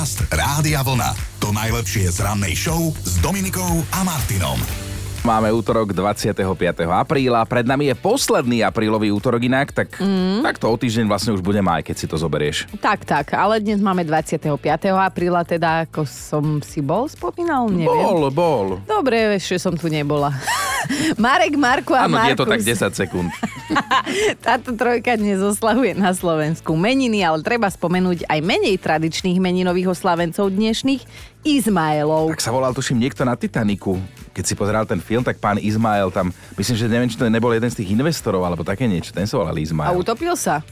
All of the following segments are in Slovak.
Podcast Rádia Vlna. To najlepšie z rannej show s Dominikou a Martinom. Máme útorok 25. apríla, pred nami je posledný aprílový útorok inak, tak, mm. tak to o týždeň vlastne už bude maj, keď si to zoberieš. Tak, tak, ale dnes máme 25. apríla, teda ako som si bol spomínal, neviem. Bol, bol. Dobre, ešte som tu nebola. Marek, Marko a Áno, Markus. je to tak 10 sekúnd. Táto trojka dnes oslavuje na Slovensku meniny, ale treba spomenúť aj menej tradičných meninových oslavencov dnešných, Izmaelov. Tak sa volal, tuším, niekto na Titaniku. Keď si pozeral ten film, tak pán Izmael tam, myslím, že neviem, či to nebol jeden z tých investorov, alebo také niečo, ten sa volal A Izmael. utopil sa?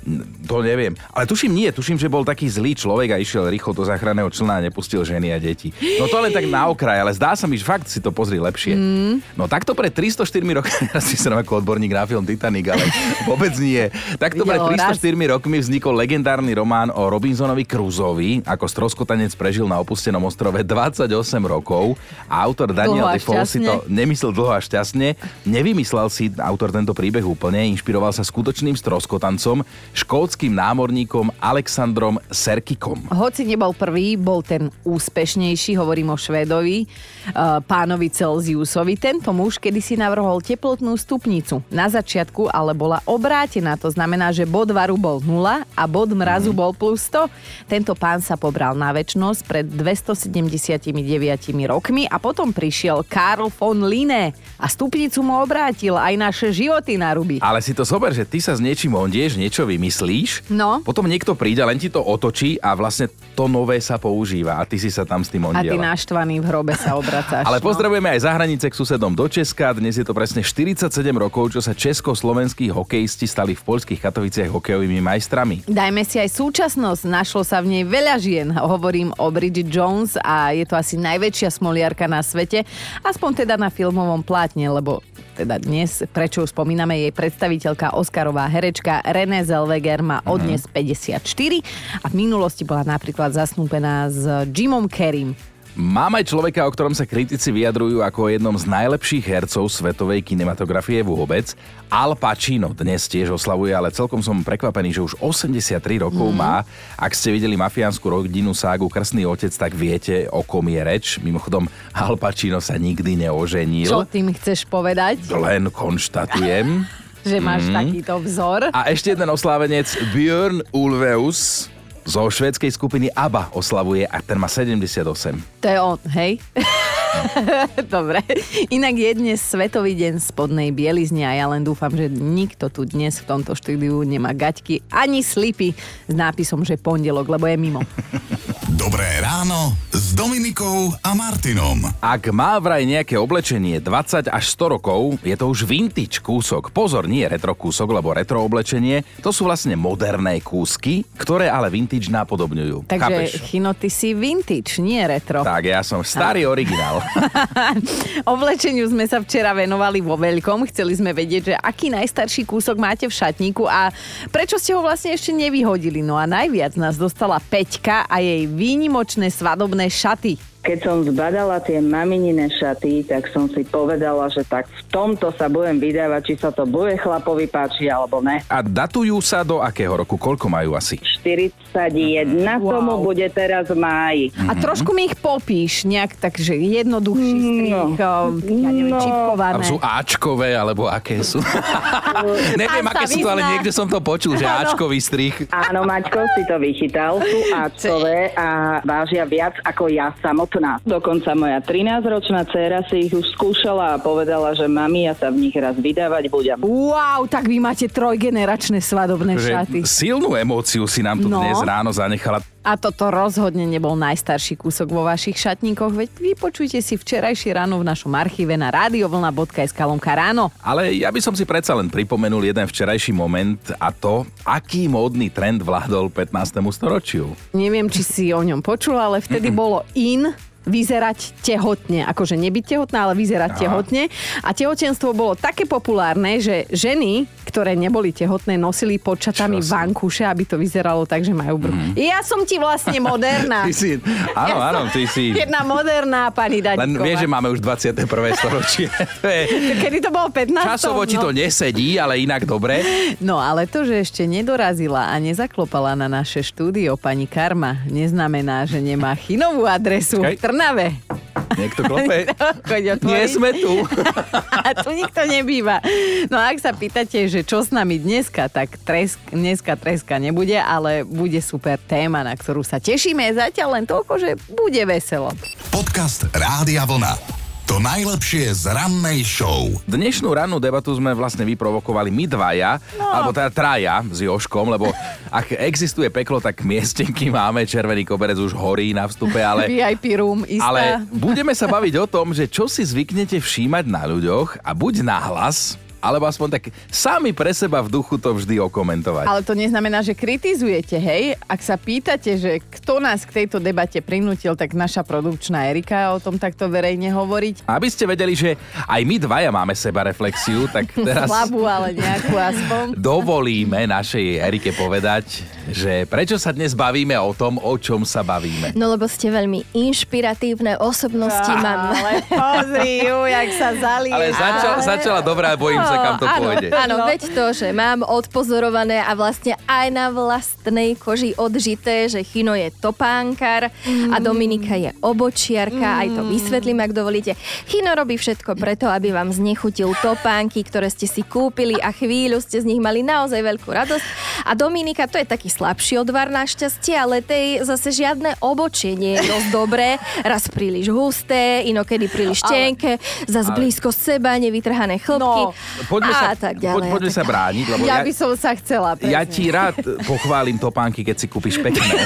To neviem. Ale tuším nie, tuším, že bol taký zlý človek a išiel rýchlo do záchranného člna a nepustil ženy a deti. No to len tak na okraj, ale zdá sa mi, že fakt si to pozri lepšie. Mm. No takto pred 304 rokmi, ja si som ako odborník na film Titanic, ale vôbec nie. Takto pred Videl ho raz. 304 rokmi vznikol legendárny román o Robinsonovi Crusovi, ako stroskotanec prežil na opustenom ostrove 28 rokov a autor Daniel a Defoe si to nemyslel dlho a šťastne. Nevymyslel si autor tento príbeh úplne, inšpiroval sa skutočným stroskotancom, škótským námorníkom Alexandrom Serkikom. Hoci nebol prvý, bol ten úspešnejší, hovorím o Švédovi, eh, pánovi Celziusovi. Tento muž kedysi navrhol teplotnú stupnicu. Na začiatku ale bola obrátená, to znamená, že bod varu bol 0 a bod mrazu bol plus 100. Tento pán sa pobral na väčnosť pred 279 rokmi a potom prišiel Karl von Linné a stupnicu mu obrátil aj naše životy na ruby. Ale si to zober, že ty sa s niečím ondieš, niečo vymyslíš, No. potom niekto príde, len ti to otočí a vlastne to nové sa používa a ty si sa tam s tým A ty ondiela. naštvaný v hrobe sa obracáš. Ale no. pozdravujeme aj za hranice k susedom do Česka. Dnes je to presne 47 rokov, čo sa československí hokejisti stali v poľských Katoviciach hokejovými majstrami. Dajme si aj súčasnosť, našlo sa v nej veľa žien. Hovorím o Bridget Jones a je to asi najväčšia smoliarka na svete, aspoň teda na filmovom plátne, lebo teda dnes, prečo ju spomíname, jej predstaviteľka Oscarová herečka René Zellweger má od dnes 54 a v minulosti bola napríklad zasnúpená s Jimom Carreym. Mám aj človeka, o ktorom sa kritici vyjadrujú ako o jednom z najlepších hercov svetovej kinematografie vôbec. Al Pacino dnes tiež oslavuje, ale celkom som prekvapený, že už 83 rokov má. Ak ste videli mafiánsku rodinu ságu Krstný otec, tak viete, o kom je reč. Mimochodom, Al Pacino sa nikdy neoženil. Čo tým chceš povedať? Len konštatujem. Že máš takýto vzor? A ešte jeden oslávenec, Björn Ulveus zo švédskej skupiny ABBA oslavuje a ten má 78. To je on, hej? Dobre. Inak je dnes Svetový deň spodnej bielizne a ja len dúfam, že nikto tu dnes v tomto štúdiu nemá gaťky ani slipy s nápisom, že pondelok, lebo je mimo. Dobré ráno s Dominikou a Martinom. Ak má vraj nejaké oblečenie 20 až 100 rokov, je to už vintage kúsok. Pozor, nie retro kúsok, lebo retro oblečenie, to sú vlastne moderné kúsky, ktoré ale vintage napodobňujú. Takže Chápeš? Chino, ty si vintage, nie retro. Tak, ja som starý originál. Oblečeniu sme sa včera venovali vo veľkom. Chceli sme vedieť, že aký najstarší kúsok máte v šatníku a prečo ste ho vlastne ešte nevyhodili. No a najviac nás dostala Peťka a jej výnimočné svadobné šaty. Keď som zbadala tie maminine šaty, tak som si povedala, že tak v tomto sa budem vydávať, či sa to bude chlapovi páči alebo ne. A datujú sa do akého roku? Koľko majú asi? 41 Wow. tomu bude teraz v máji. A trošku mi ich popíš, nejak tak, že jednoduchší strih, No. ja neviem, No. Čipkované. sú Ačkové, alebo aké sú? Neviem, aké sú to, ale niekde som to počul, že Áno. Ačkový strich. Áno, Maťko si to vychytal, sú áčkové a vážia viac ako ja samotná. Dokonca moja 13-ročná dcéra si ich už skúšala a povedala, že mami, ja sa v nich raz vydávať budem. Wow, tak vy máte trojgeneračné svadobné šaty. Že silnú emóciu si nám tu No. dnes ráno zanechala. A toto rozhodne nebol najstarší kúsok vo vašich šatníkoch, veď vypočujte si včerajšie ráno v našom archíve na radiovlna.sk lomka ráno. Ale ja by som si predsa len pripomenul jeden včerajší moment a to, aký módny trend vládol 15. storočiu. Neviem, či si o ňom počul, ale vtedy bolo in vyzerať tehotne. Akože nebyť tehotná, ale vyzerať Aha. tehotne. A tehotenstvo bolo také populárne, že ženy, ktoré neboli tehotné, nosili počatami Čo si? vankuše, aby to vyzeralo tak, že majú bruch. Mm. Ja som ti vlastne moderná. Ty si, áno, Ja áno, ty si... Jedna moderná pani Daďková. Len vieš, že máme už 21. storočie. To je- Kedy to bolo 15. Časovo ti no. to nesedí, ale inak dobre. No ale to, že ešte nedorazila a nezaklopala na naše štúdio pani Karma, neznamená, že nemá chinovú adresu Počkaj. v Trnave. Niekto klope? Nie sme tu. A tu nikto nebýva. No a ak sa pýtate, že čo s nami dneska, tak tresk, dneska treska nebude, ale bude super téma, na ktorú sa tešíme. Zatiaľ len toľko, že bude veselo. Podcast Rádia Vlna. To najlepšie z rannej show. Dnešnú rannú debatu sme vlastne vyprovokovali my dvaja, no. alebo teda traja s Joškom, lebo ak existuje peklo, tak miestenky máme, červený koberec už horí na vstupe, ale... VIP room, istá. Ale budeme sa baviť o tom, že čo si zvyknete všímať na ľuďoch a buď nahlas, alebo aspoň tak sami pre seba v duchu to vždy okomentovať. Ale to neznamená, že kritizujete, hej? Ak sa pýtate, že kto nás k tejto debate prinútil, tak naša produkčná Erika o tom takto verejne hovoriť. Aby ste vedeli, že aj my dvaja máme seba reflexiu, tak teraz Slabú, ale nejakú aspoň. dovolíme našej Erike povedať, že prečo sa dnes bavíme o tom, o čom sa bavíme. No lebo ste veľmi inšpiratívne osobnosti, mám. Ale pozri ju, jak sa zalíva. Ale začal, začala dobrá, bojím sa, kam to áno, pôjde. Áno, No. veď to, že mám odpozorované a vlastne aj na vlastnej koži odžité, že Chino je topánkar a Dominika je obočiarka, aj to vysvetlím, ak dovolíte. Chino robí všetko preto, aby vám znechutil topánky, ktoré ste si kúpili a chvíľu ste z nich mali naozaj veľkú radosť. A Dominika, to je taký slabší odvar našťastie, ale tej zase žiadne obočie nie je dosť dobré. Raz príliš husté, inokedy príliš tenké, zase Ale- blízko seba, nevytrhané chlopky. No, Poďme sa, a tak ďalej. poď, poďme a sa tak brániť, lebo Ja ja, by som sa chcela. ja presne. ti rád pochválim topánky, keď si kúpiš pekné.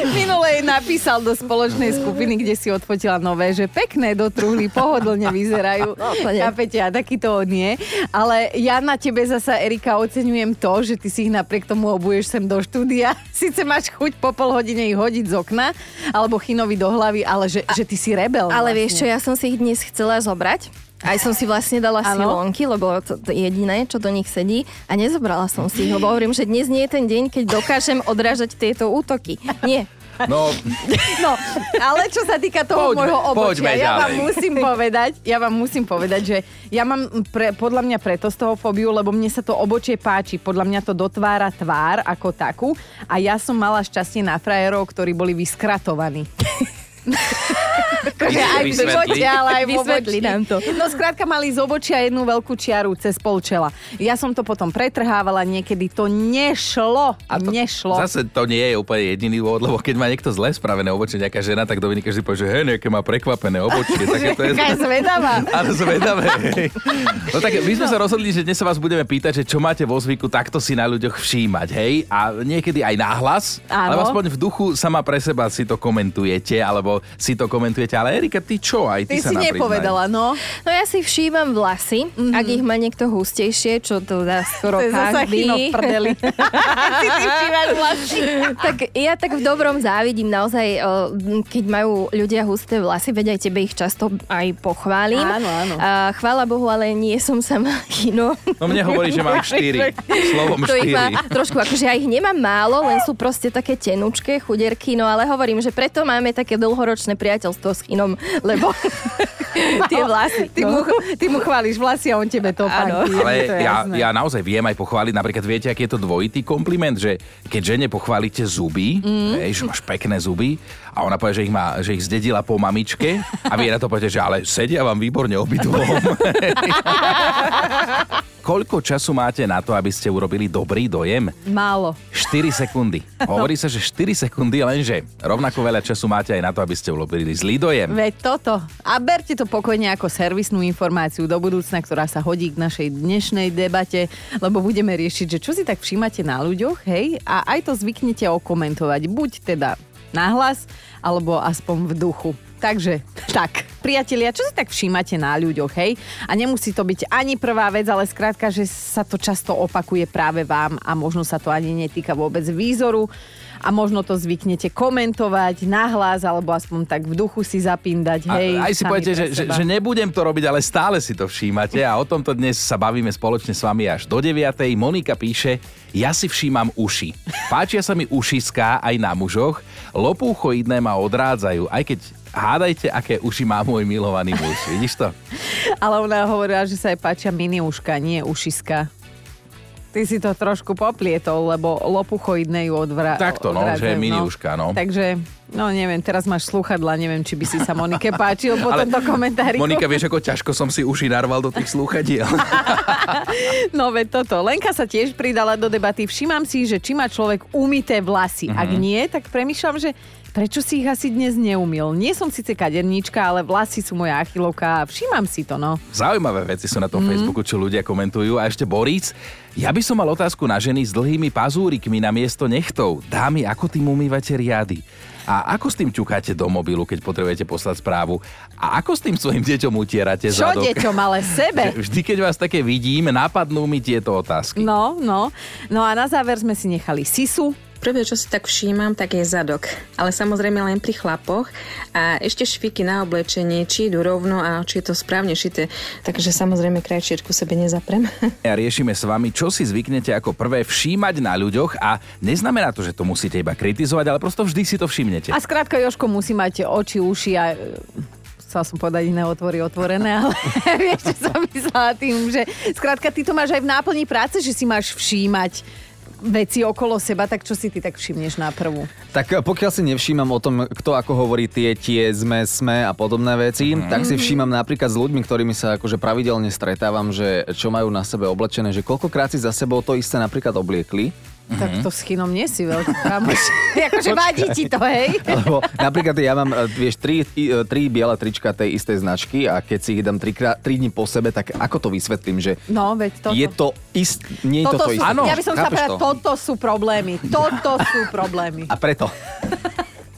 Minule napísal do spoločnej skupiny, kde si odfotila nové, že pekné do truhly, pohodlne vyzerajú. Úplne. Chápete, a taký to nie. Ale ja na tebe zasa, Erika, oceňujem to, že ty si ich napriek tomu obuješ sem do štúdia. Sice máš chuť po pol hodine ich hodiť z okna, alebo chinovi do hlavy, ale že, že ty si rebel. Ale vlastne. vieš čo, ja som si ich dnes chcela zobrať. Aj som si vlastne dala Áno. silonky, lebo to, to je jediné, čo do nich sedí. A nezobrala som si ich, lebo hovorím, že dnes nie je ten deň, keď dokážem odrážať tieto útoky. Nie. No, No, ale čo sa týka toho Poďme- môjho obočia, ja vám musím povedať, ja vám musím povedať, že ja mám pre, podľa mňa preto z toho fóbiu, lebo mne sa to obočie páči, podľa mňa to dotvára tvár ako takú a ja som mala šťastie na frajerov, ktorí boli vyskratovaní. Akože aj v živote, ale aj Vysvetli nám to. No skrátka mali z obočia jednu veľkú čiaru cez polčela. Ja som to potom pretrhávala, niekedy to nešlo. a to, nešlo. zase to nie je úplne jediný dôvod, lebo keď má niekto zle spravené obočie, nejaká žena, tak Dominika vždy povie, že hej, nejaké má prekvapené obočie. Také to je... Zvedavá. Áno, zvedavé. No tak my sme sa rozhodli, že dnes sa vás budeme pýtať, že čo máte vo zvyku takto si na ľuďoch všímať, hej? A niekedy aj náhlas, ale aspoň v duchu sama pre seba si to komentujete, alebo si to komentujete. Ale Erika, ty čo? Aj ty, Ty sa si nepovedala, no. No ja si všímam vlasy, mm-hmm. ak ich má niekto hustejšie, čo to dá skoro To každý. v prdeli. si ty všímaš vlasy. tak ja tak v dobrom závidím naozaj, keď majú ľudia husté vlasy, veď aj tebe ich často aj pochválim. Áno, áno. A chvála Bohu, ale nie som sama chino. No mne hovorí, že mám štyri. Slovom To ich štyri. má trošku, akože ja ich nemám málo, len sú proste také tenučké, chuderky, no ale hovorím, že preto máme také dlhoročné priateľstvo s chinom, lebo tie vlasy. Ty, mu, ty mu chváliš vlasy a on tebe to pánky. Ale to ja, jasné. ja naozaj viem aj pochváliť, napríklad viete, aký je to dvojitý kompliment, že keď žene pochválite zuby, mm. hej, že máš pekné zuby a ona povie, že ich, má, že ich zdedila po mamičke a vy na to poviete, že ale sedia vám výborne obidvom. Koľko času máte na to, aby ste urobili dobrý dojem? Málo. 4 sekundy. Hovorí sa, že 4 sekundy, lenže rovnako veľa času máte aj na to, aby ste urobili zlý dojem. Veď toto. A berte to pokojne ako servisnú informáciu do budúcna, ktorá sa hodí k našej dnešnej debate, lebo budeme riešiť, že čo si tak všímate na ľuďoch, hej, a aj to zvyknete okomentovať. Buď teda nahlas, alebo aspoň v duchu. Takže, tak, priatelia, čo si tak všímate na ľuďoch, hej? A nemusí to byť ani prvá vec, ale skrátka, že sa to často opakuje práve vám a možno sa to ani netýka vôbec výzoru, a možno to zvyknete komentovať nahlas alebo aspoň tak v duchu si zapíndať. Hej, a aj si poviete, že, že, že nebudem to robiť, ale stále si to všímate a o tomto dnes sa bavíme spoločne s vami až do 9. Monika píše, ja si všímam uši. Páčia sa mi ušiská aj na mužoch, lopúchoidné ma odrádzajú, aj keď hádajte, aké uši má môj milovaný muž. Vidíš to? Ale ona hovorila, že sa jej páčia mini uška, nie ušiska. Ty si to trošku poplietol, lebo lopuchoidné ju odvra- Takto, no, že je odrádzajú, mini uška, no. Takže, no neviem, teraz máš sluchadla, neviem, či by si sa Monike páčil po Ale tomto komentári. Monika, vieš, ako ťažko som si uši narval do tých slúchadiel. No veď toto. Lenka sa tiež pridala do debaty. Všímam si, že či má človek umité vlasy. Ak Mhm. nie, tak premyšľam, že prečo si ich asi dnes neumil. Nie som síce kaderníčka, ale vlasy sú moja achilovka a všímam si to, no. Zaujímavé veci sú na tom Facebooku, čo ľudia komentujú. A ešte Boris, ja by som mal otázku na ženy s dlhými pazúrikmi na miesto nechtov. Dámy, ako tým umývate riady? A ako s tým ťukáte do mobilu, keď potrebujete poslať správu? A ako s tým svojim deťom utierate Čo zadok? deťom, ale sebe? Vždy, keď vás také vidím, napadnú mi tieto otázky. No, no. No a na záver sme si nechali Sisu. Prvé, čo si tak všímam, tak je zadok. Ale samozrejme len pri chlapoch. A ešte šviky na oblečenie, či idú rovno a či je to správne šité. Takže samozrejme krajčierku sebe nezaprem. A riešime s vami, čo si zvyknete ako prvé všímať na ľuďoch a neznamená to, že to musíte iba kritizovať, ale prosto vždy si to všimnete. A skrátka Joško musí mať oči, uši a chcela som povedať iné otvory otvorené, ale vieš, čo som myslela tým, že skrátka ty to máš aj v náplni práce, že si máš všímať veci okolo seba, tak čo si ty tak všimneš na prvú? Tak pokiaľ si nevšímam o tom, kto ako hovorí tie, tie, sme, sme a podobné veci, mm. tak si všímam napríklad s ľuďmi, ktorými sa akože pravidelne stretávam, že čo majú na sebe oblečené, že koľkokrát si za sebou to isté napríklad obliekli. Tak to s chinom nie si veľký kamoš. akože vadí ti to, hej? Alebo napríklad ja mám, e, vieš, tri, e, tri biele trička tej istej značky a keď si ich dám tri, tri dní po sebe, tak ako to vysvetlím, že No, veď toto. je to ist, nie je toto to to sú, isté. Áno, ja by som chápeš povedať, to? toto sú problémy. Toto sú problémy. A preto.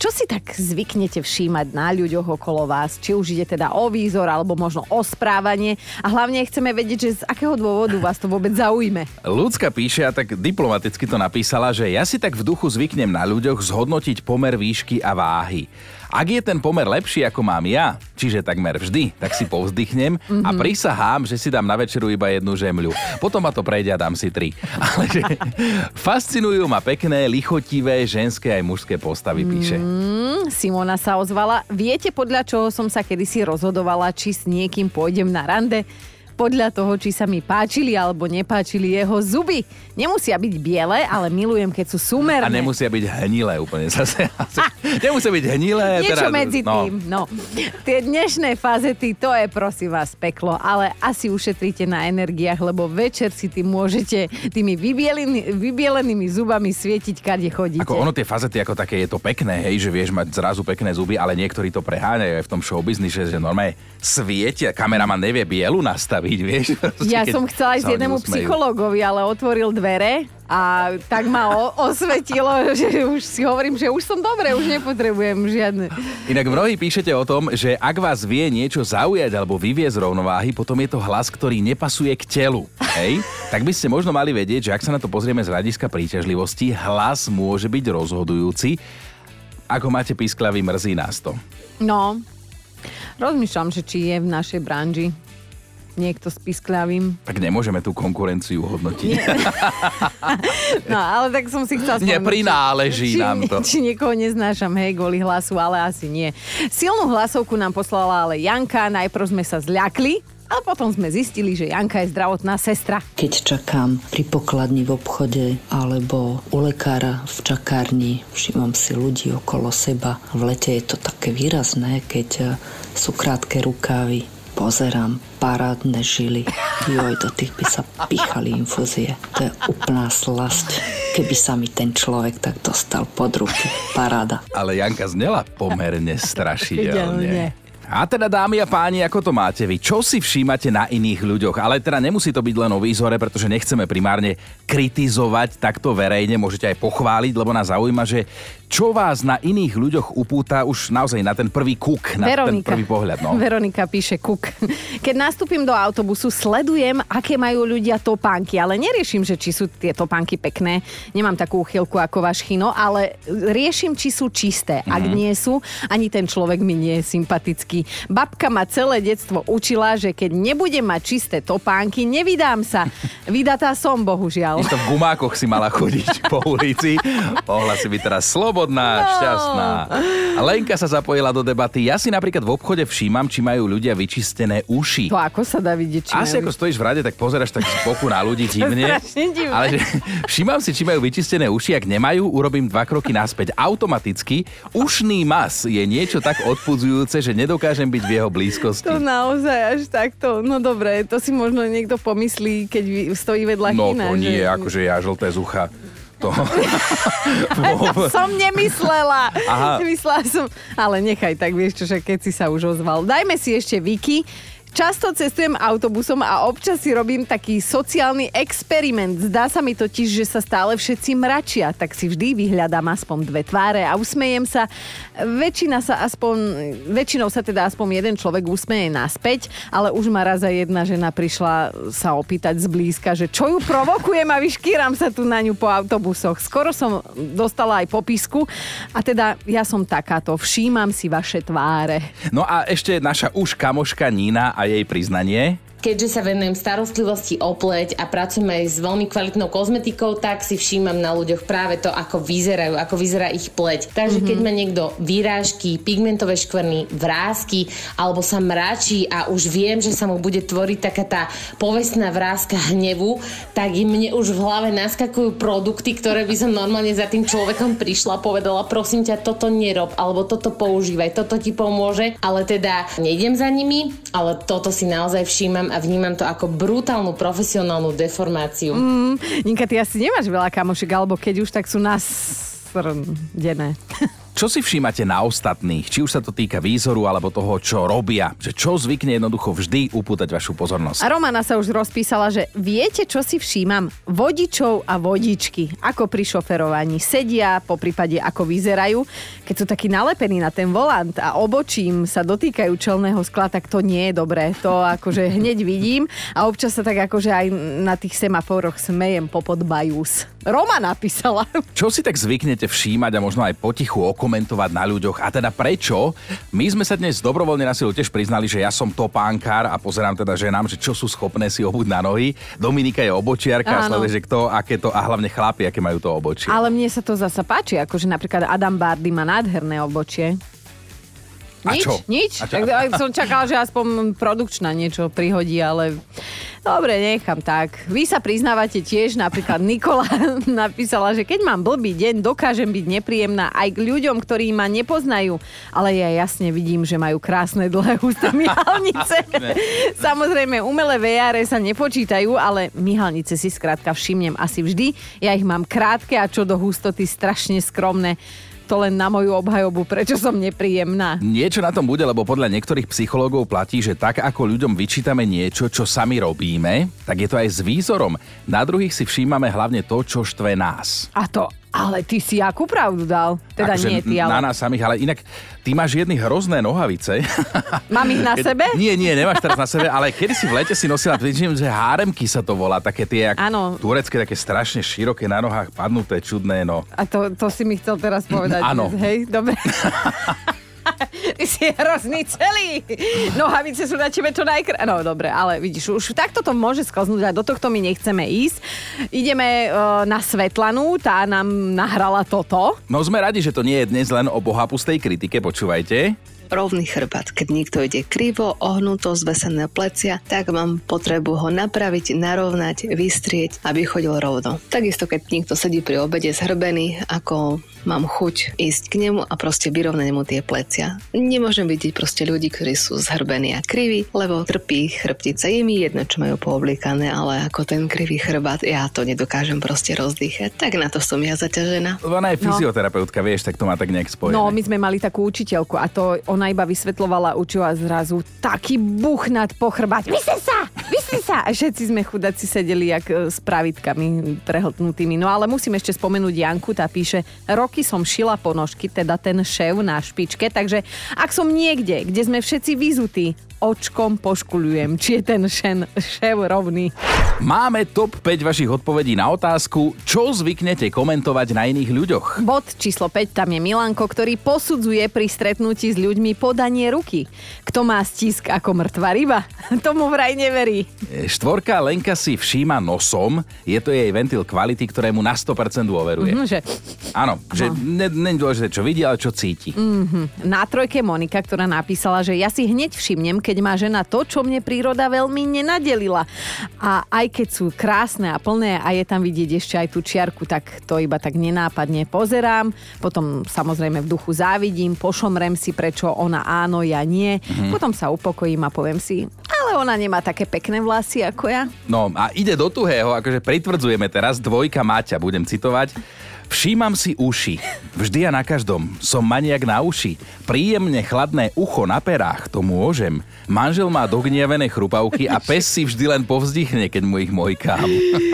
Čo si tak zvyknete všímať na ľuďoch okolo vás? Či už ide teda o výzor, alebo možno o správanie. A hlavne chceme vedieť, že z akého dôvodu vás to vôbec zaujme. Ľudská píše a tak diplomaticky to napísala, že ja si tak v duchu zvyknem na ľuďoch zhodnotiť pomer výšky a váhy. Ak je ten pomer lepší ako mám ja, čiže takmer vždy, tak si povzdychnem a prisahám, že si dám na večeru iba jednu žemľu. Potom ma to prejde a dám si tri. Ale že fascinujú ma pekné, lichotivé, ženské aj mužské postavy, píše. Hm, Simona sa ozvala. Viete, podľa čoho som sa kedysi rozhodovala, či s niekým pôjdem na rande? Podľa toho, či sa mi páčili alebo nepáčili jeho zuby. Nemusia byť biele, ale milujem, keď sú súmerné. A nemusia byť hnilé úplne zase. nemusia byť hnilé. Niečo teda, medzi no. tým, no. Tie dnešné fazety, to je prosím vás peklo, ale asi ušetríte na energiách, lebo večer si tým môžete tými vybielenými, vybielenými zubami svietiť, kade chodíte. Ako ono tie fazety ako také je to pekné, hej, že vieš mať zrazu pekné zuby, ale niektorí to preháňajú aj v tom showbiznise, že normálne svietia, kameraman nevie bielu nastaviť, vieš. Proste, Ja som chcela ísť jednému usmejú. psychológovi, ale otvoril dvere a tak ma o- osvetilo, že už si hovorím, že už som dobre, už nepotrebujem žiadne. Inak v rohy píšete o tom, že ak vás vie niečo zaujať alebo vyvie z rovnováhy, potom je to hlas, ktorý nepasuje k telu. Hej? tak by ste možno mali vedieť, že ak sa na to pozrieme z hľadiska príťažlivosti, hlas môže byť rozhodujúci. Ako máte písklavý, mrzí nás to. No, rozmýšľam, že či je v našej branži niekto s piskľavým. Tak nemôžeme tú konkurenciu hodnotiť. No, ale tak som si chcela spomenúť, Neprináleží či, nám to. Či niekoho neznášam, hej, kvôli hlasu, ale asi nie. Silnú hlasovku nám poslala ale Janka, najprv sme sa zľakli, ale potom sme zistili, že Janka je zdravotná sestra. Keď čakám pri pokladni v obchode alebo u lekára v čakárni, všímam si ľudí okolo seba. V lete je to také výrazné, keď e, sú krátke rukávy. Pozerám parádne žily. Joj, do tých by sa pichali infúzie. To je úplná slasť. Keby sa mi ten človek tak dostal pod ruky. Paráda. Ale Janka znela pomerne strašidelne. A teda dámy a páni, ako to máte vy? Čo si všímate na iných ľuďoch? Ale teda nemusí to byť len o výzore, pretože nechceme primárne kritizovať takto verejne, môžete aj pochváliť, lebo nás zaujíma, že čo vás na iných ľuďoch upúta už naozaj na ten prvý kuk, na ten prvý pohľad. No. Veronika píše kuk. Keď nastúpim do autobusu, sledujem, aké majú ľudia topánky, ale neriešim, že či sú tie topánky pekné. Nemám takú uchylku ako váš chino, ale riešim, či sú čisté. Ak Mhm. nie sú, ani ten človek mi nie je sympatický. Babka ma celé detstvo učila, že keď nebudem mať čisté topánky, nevydám sa. Vydatá som, bohužiaľ. To v gumákoch si mala chodiť po ulici. Mohla si byť teraz slobodná, No. šťastná. Lenka sa zapojila do debaty. Ja si napríklad v obchode všímam, či majú ľudia vyčistené uši. To ako sa dá vidieť, či Asi majú- ako stojíš v rade, tak pozeráš tak z boku na ľudí divne. Ale že, všímam si, či majú vyčistené uši. Ak nemajú, urobím dva kroky naspäť. Automaticky ušný mas je niečo tak odpudzujúce, že nedokážem byť v jeho blízkosti. To naozaj až takto. No dobre, to si možno niekto pomyslí, keď stojí vedľa No China. to nie, že... akože ja žlté z ucha. To... To som nemyslela. Aha. Myslela som, ale nechaj tak, vieš čo, že keď si sa už ozval. Dajme si ešte Viki. Často cestujem autobusom a občas si robím taký sociálny experiment. Zdá sa mi totiž, že sa stále všetci mračia, tak si vždy vyhľadám aspoň dve tváre a usmejem sa. Väčšina sa aspoň, väčšinou sa teda aspoň jeden človek usmeje naspäť, ale už ma raz aj jedna žena prišla sa opýtať zblízka, že čo ju provokujem a vyškýram sa tu na ňu po autobusoch. Skoro som dostala aj popisku a teda ja som takáto, všímam si vaše tváre. No a ešte naša už kamoška Nina a jej priznanie. Keďže sa venujem starostlivosti o pleť a pracujem aj s veľmi kvalitnou kozmetikou, tak si všímam na ľuďoch práve to, ako vyzerajú, ako vyzerá ich pleť. Takže keď má niekto výrážky, pigmentové škvrny, vrázky alebo sa mračí a už viem, že sa mu bude tvoriť taká tá povestná vrázka hnevu, tak i mne už v hlave naskakujú produkty, ktoré by som normálne za tým človekom prišla a povedala, prosím ťa, toto nerob, alebo toto používaj, toto ti pomôže, ale teda nejdem za nimi, ale toto si naozaj všímam a vnímam to ako brutálnu profesionálnu deformáciu. Mm, Ninka, ty asi nemáš veľa kamošiek, alebo keď už, tak sú nás srdené. Čo si všímate na ostatných? Či už sa to týka výzoru alebo toho, čo robia? Že čo zvykne jednoducho vždy upútať vašu pozornosť? A Romana sa už rozpísala, že viete, čo si všímam? Vodičov a vodičky. Ako pri šoferovaní sedia, po prípade ako vyzerajú. Keď sú takí nalepení na ten volant a obočím sa dotýkajú čelného skla, tak to nie je dobré. To akože hneď vidím a občas sa tak akože aj na tých semaforoch smejem popod bajús. Roma napísala. Čo si tak zvyknete všímať a možno aj potichu okomentovať na ľuďoch? A teda prečo? My sme sa dnes dobrovoľne na silu tiež priznali, že ja som topánkár a pozerám teda ženám, že čo sú schopné si obuť na nohy. Dominika je obočiarka a sleduje, že kto, aké to a hlavne chlapi, aké majú to obočie. Ale mne sa to zasa páči, akože napríklad Adam Bardy má nádherné obočie. A Nič, čo? nič. A čo? Tak, tak som čakala, že aspoň produkčná niečo prihodí, ale dobre, nechám tak. Vy sa priznávate tiež, napríklad Nikola napísala, že keď mám blbý deň, dokážem byť nepríjemná aj k ľuďom, ktorí ma nepoznajú, ale ja jasne vidím, že majú krásne dlhé husté myhalnice. Samozrejme, umelé VR sa nepočítajú, ale myhalnice si skrátka všimnem asi vždy. Ja ich mám krátke a čo do hustoty strašne skromné. To len na moju obhajobu, prečo som nepríjemná. Niečo na tom bude, lebo podľa niektorých psychológov platí, že tak ako ľuďom vyčítame niečo, čo sami robíme, tak je to aj s výzorom. Na druhých si všímame hlavne to, čo štve nás. A to, ale ty si akú pravdu dal? Teda Akože nie ty, Na ale nás samých, ale inak ty máš jedny hrozné nohavice. mám ich na sebe? Nie, nie, nemáš teraz na sebe, ale kedy si v lete si nosila, vidím, že háremky sa to volá, také tie jak Áno. turecké, také strašne široké na nohách, padnuté, čudné, no. A to, to si mi chcel teraz povedať. Áno. Hej, dobre. Ty si hrozný celý. Nohavice sú na tebe čo najkr... No dobre, ale vidíš, už takto to môže sklznúť a do tohto my nechceme ísť. Ideme uh, na Svetlanu, tá nám nahrala toto. No sme radi, že to nie je dnes len o bohapustej kritike, počúvajte. rovný chrbát. Keď niekto ide krivo, ohnuto, zvesené plecia, tak mám potrebu ho napraviť, narovnať, vystrieť, aby chodil rovno. Takisto, keď niekto sedí pri obede zhrbený, ako mám chuť ísť k nemu a proste vyrovnať mu tie plecia. Nemôžem vidieť proste ľudí, ktorí sú zhrbení a kriví, lebo trpí chrbtica. Je mi jedno, čo majú pooblíkané, ale ako ten krivý chrbát, ja to nedokážem proste rozdýchať. Tak na to som ja zaťažená. Ona je fyzioterapeutka, vieš, tak to má tak nejak spojené. No, my sme mali takú učiteľku a to ona iba vysvetlovala učivo a zrazu taký buch nad pochrbať. Vysli sa! Vysli sa! A všetci sme chudáci sedeli jak e, s pravitkami prehltnutými. No ale musím ešte spomenúť Janku, tá píše, roky som šila ponožky, teda ten šéf na špičke, takže ak som niekde, kde sme všetci vyzutí, očkom poškulujem, či je ten šen, šéf rovný. Máme top 5 vašich odpovedí na otázku, čo zvyknete komentovať na iných ľuďoch. Bod číslo 5, tam je Milanko, ktorý posudzuje pri stretnutí s ľuďmi podanie ruky. Kto má stisk ako mŕtva ryba, tomu vraj neverí. E, Štvorka Lenka si všíma nosom, je to jej ventil kvality, ktorému na 100% dôveruje. Mhm, že... Áno, že nie je dôležité, čo vidí, ale čo cíti. Mhm. Na trojke Monika, ktorá napísala, že ja si hneď všimnem, keď má žena to, čo mne príroda veľmi nenadelila. A aj keď sú krásne a plné a je tam vidieť ešte aj tú čiarku, tak to iba tak nenápadne pozerám. Potom samozrejme v duchu závidím, pošomrem si, prečo ona áno, ja nie. Mhm. Potom sa upokojím a poviem si, ale ona nemá také pekné vlasy ako ja. No a ide do tuhého, akože pritvrdzujeme teraz, dvojka Maťa, budem citovať. Všímam si uši. Vždy a na každom. Som maniak na uši. Príjemne chladné ucho na perách, to môžem. Manžel má dogniavené chrupavky a pes si vždy len povzdychne, keď mu ich mojkám.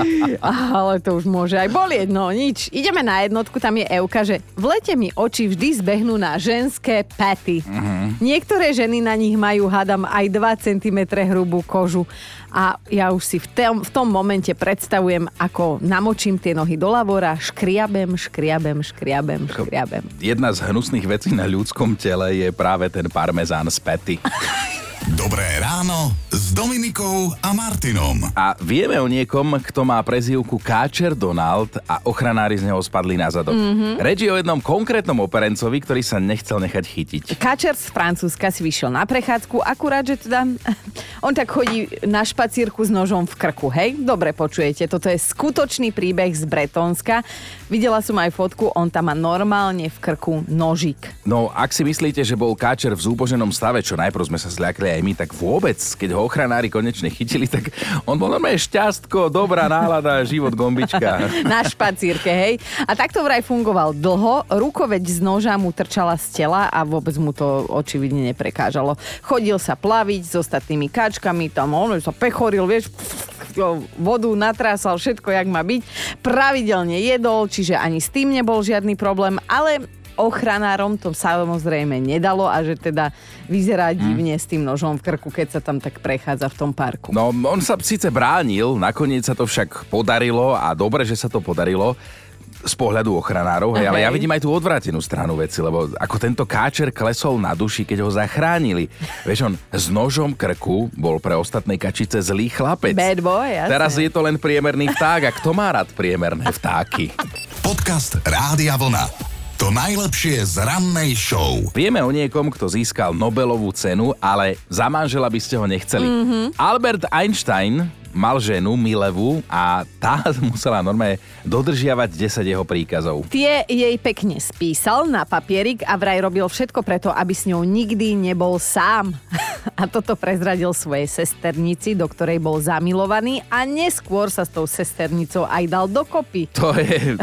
Ale to už môže aj bolieť, no nič. Ideme na jednotku, tam je Euka, že v lete mi oči vždy zbehnú na ženské paty. Mhm. Niektoré ženy na nich majú, hádam, aj 2 cm hrubú kožu. A ja už si v tom, v tom momente predstavujem, ako namočím tie nohy do lavora, škriabem, škriabem, škriabem, škriabem. Jedna z hnusných vecí na ľudskom tele je práve ten parmezán z pety. Dobré ráno s Dominikou a Martinom. A vieme o niekom, kto má prezývku Káčer Donald a ochranári z neho spadli na zadok. Mhm. Reč je o jednom konkrétnom operencovi, ktorý sa nechcel nechať chytiť. Kačer z Francúzska si vyšiel na prechádzku, akurát, že teda on tak chodí na špacírku s nožom v krku, hej? Dobre počujete, toto je skutočný príbeh z Bretonska. Videla som aj fotku, on tam má normálne v krku nožík. No, ak si myslíte, že bol Káčer v zúboženom stave, čo najprv sme sa zľakli aj my, tak vôbec, keď ho ochranári konečne chytili, tak on bol normálne šťastko, dobrá nálada, život gombička. na špacírke, hej. A takto vraj fungoval dlho, rukoveď z noža mu trčala z tela a vôbec mu to očividne neprekážalo. Chodil sa plaviť s ostatnými kačkami, tam on sa pechoril, vieš, vodu natrásal, všetko, jak má byť. Pravidelne jedol, čiže ani s tým nebol žiadny problém, ale ochranárom to samozrejme nedalo a že teda vyzerá divne s tým nožom v krku, keď sa tam tak prechádza v tom parku. No, on sa síce bránil, nakoniec sa to však podarilo a dobre, že sa to podarilo z pohľadu ochranárov, hej, ale ja vidím aj tú odvrátenú stranu veci, lebo ako tento káčer klesol na duši, keď ho zachránili. Vieš, on s nožom krku bol pre ostatné kačice zlý chlapec. Bad boy, jasne. Teraz je to len priemerný vták a kto má rád priemerné vtáky? Podcast Rádia Vlna. To najlepšie z rannej show. Vieme o niekom, kto získal Nobelovú cenu, ale za manžela by ste ho nechceli. Mhm. Albert Einstein mal ženu Milevu a tá musela normálne dodržiavať 10 jeho príkazov. Tie jej pekne spísal na papierik a vraj robil všetko preto, aby s ňou nikdy nebol sám. A toto prezradil svojej sesternici, do ktorej bol zamilovaný a neskôr sa s tou sesternicou aj dal dokopy. To je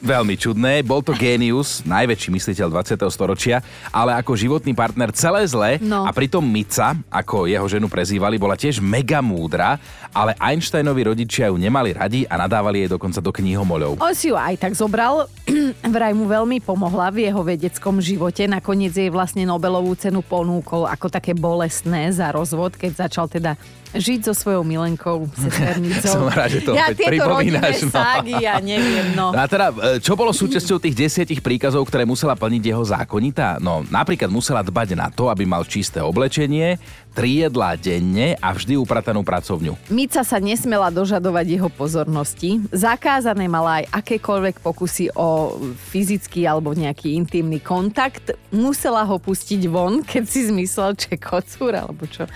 veľmi čudné. Bol to génius, najväčší mysliteľ 20. storočia, ale ako životný partner celé zle No. a pritom Mica, ako jeho ženu prezývali, bola tiež mega múdra, ale Einsteinovi rodičia ju nemali radi a nadávali jej dokonca do knihomoľov. On si ju aj tak zobral, vraj mu veľmi pomohla v jeho vedeckom živote. Nakoniec jej vlastne Nobelovú cenu ponúkol ako také bolestné za rozvod, keď začal teda žiť so svojou milenkou, sesternicou. Som rád, že to ja opäť tieto pripomínaš, no. ságy, ja neviem, no. A teda, e, čo bolo súčasťou tých desiatich príkazov, ktoré musela plniť jeho zákonita? No, napríklad musela dbať na to, aby mal čisté oblečenie, tri jedlá denne a vždy upratanú pracovňu. Mica sa nesmela dožadovať jeho pozornosti. Zakázané mala aj akékoľvek pokusy o fyzický alebo nejaký intimný kontakt. Musela ho pustiť von, keď si zmyslel, že kocúr alebo čo.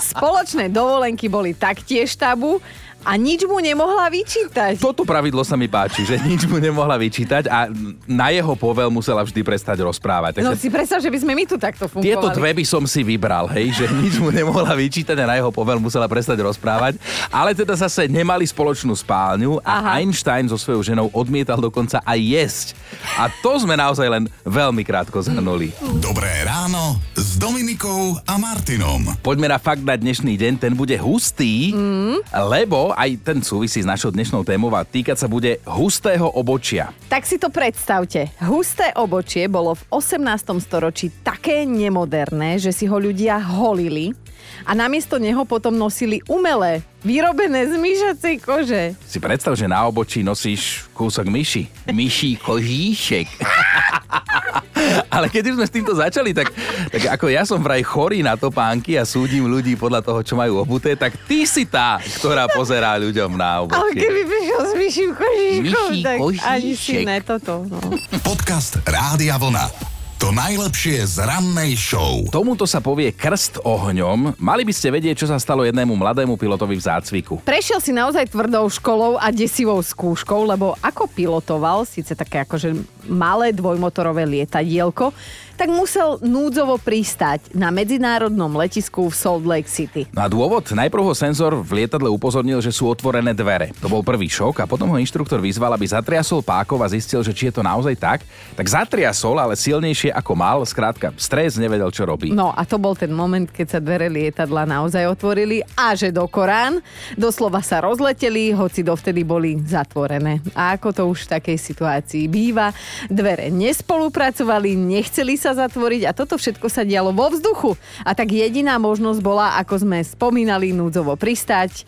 Spoločné dovolenky boli taktiež tabu A nič mu nemohla vyčítať. Toto pravidlo sa mi páči, že nič mu nemohla vyčítať a na jeho povel musela vždy prestať rozprávať. No si predstav, že by sme my tu takto fungovali. Tieto dve by som si vybral, hej, že nič mu nemohla vyčítať a na jeho povel musela prestať rozprávať. Ale teda zase nemali spoločnú spálňu a Aha. Einstein so svojou ženou odmietal dokonca aj jesť. A to sme naozaj len veľmi krátko zhrnuli. Dobré ráno s Dominikou a Martinom. Poďme na fakt na dnešný deň, ten bude hustý, mm. lebo aj ten súvisí s našou dnešnou témou a týkať sa bude hustého obočia. Tak si to predstavte. Husté obočie bolo v 18. storočí také nemoderné, že si ho ľudia holili a namiesto neho potom nosili umelé, vyrobené z myšacej kože. Si predstav, že na obočí nosíš kúsok myši. Myší kožíšek. Ale keď už sme s týmto začali, tak, tak ako ja som vraj chorý na topánky a súdim ľudí podľa toho, čo majú obuté, tak ty si tá, ktorá pozerá ľuďom na obočie. Ale keby prišiel s myším kožíškom, Myší tak kožíšek. ani si ne toto. No. Podcast Rádia Vlna. To najlepšie z rannej show. Tomuto sa povie krst ohňom. Mali by ste vedieť, čo sa stalo jednému mladému pilotovi v zácviku. Prešiel si naozaj tvrdou školou a desivou skúškou, lebo ako pilotoval, síce také akože malé dvojmotorové lietadielko, tak musel núdzovo pristať na medzinárodnom letisku v Salt Lake City. No a dôvod? Najprv ho senzor v lietadle upozornil, že sú otvorené dvere. To bol prvý šok a potom ho inštruktor vyzval, aby zatriasol pákov a zistil, že či je to naozaj tak. Tak zatriasol, ale silnejšie ako mal. Skrátka, stres nevedel, čo robí. No a to bol ten moment, keď sa dvere lietadla naozaj otvorili a že do Korán doslova sa rozleteli, hoci dovtedy boli zatvorené. A ako to už v takej situácii býva, dvere nespolupracovali, nechceli sa zatvoriť a toto všetko sa dialo vo vzduchu. A tak jediná možnosť bola, ako sme spomínali, núdzovo pristať,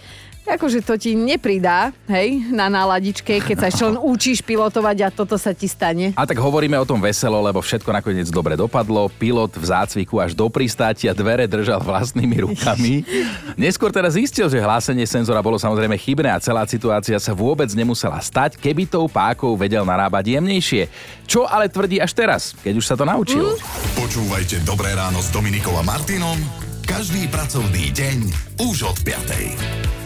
Akože to ti nepridá, hej, na náladičke, keď sa ešte len učíš pilotovať a toto sa ti stane. A tak hovoríme o tom veselo, lebo všetko nakoniec dobre dopadlo. Pilot v zácviku až do pristátia dvere držal vlastnými rukami. Neskôr teraz zistil, že hlásenie senzora bolo samozrejme chybné a celá situácia sa vôbec nemusela stať, keby tou pákou vedel narábať jemnejšie. Čo ale tvrdí až teraz, keď už sa to naučil. Počúvajte Dobré ráno s Dominikou a Martinom každý pracovný deň už od 5.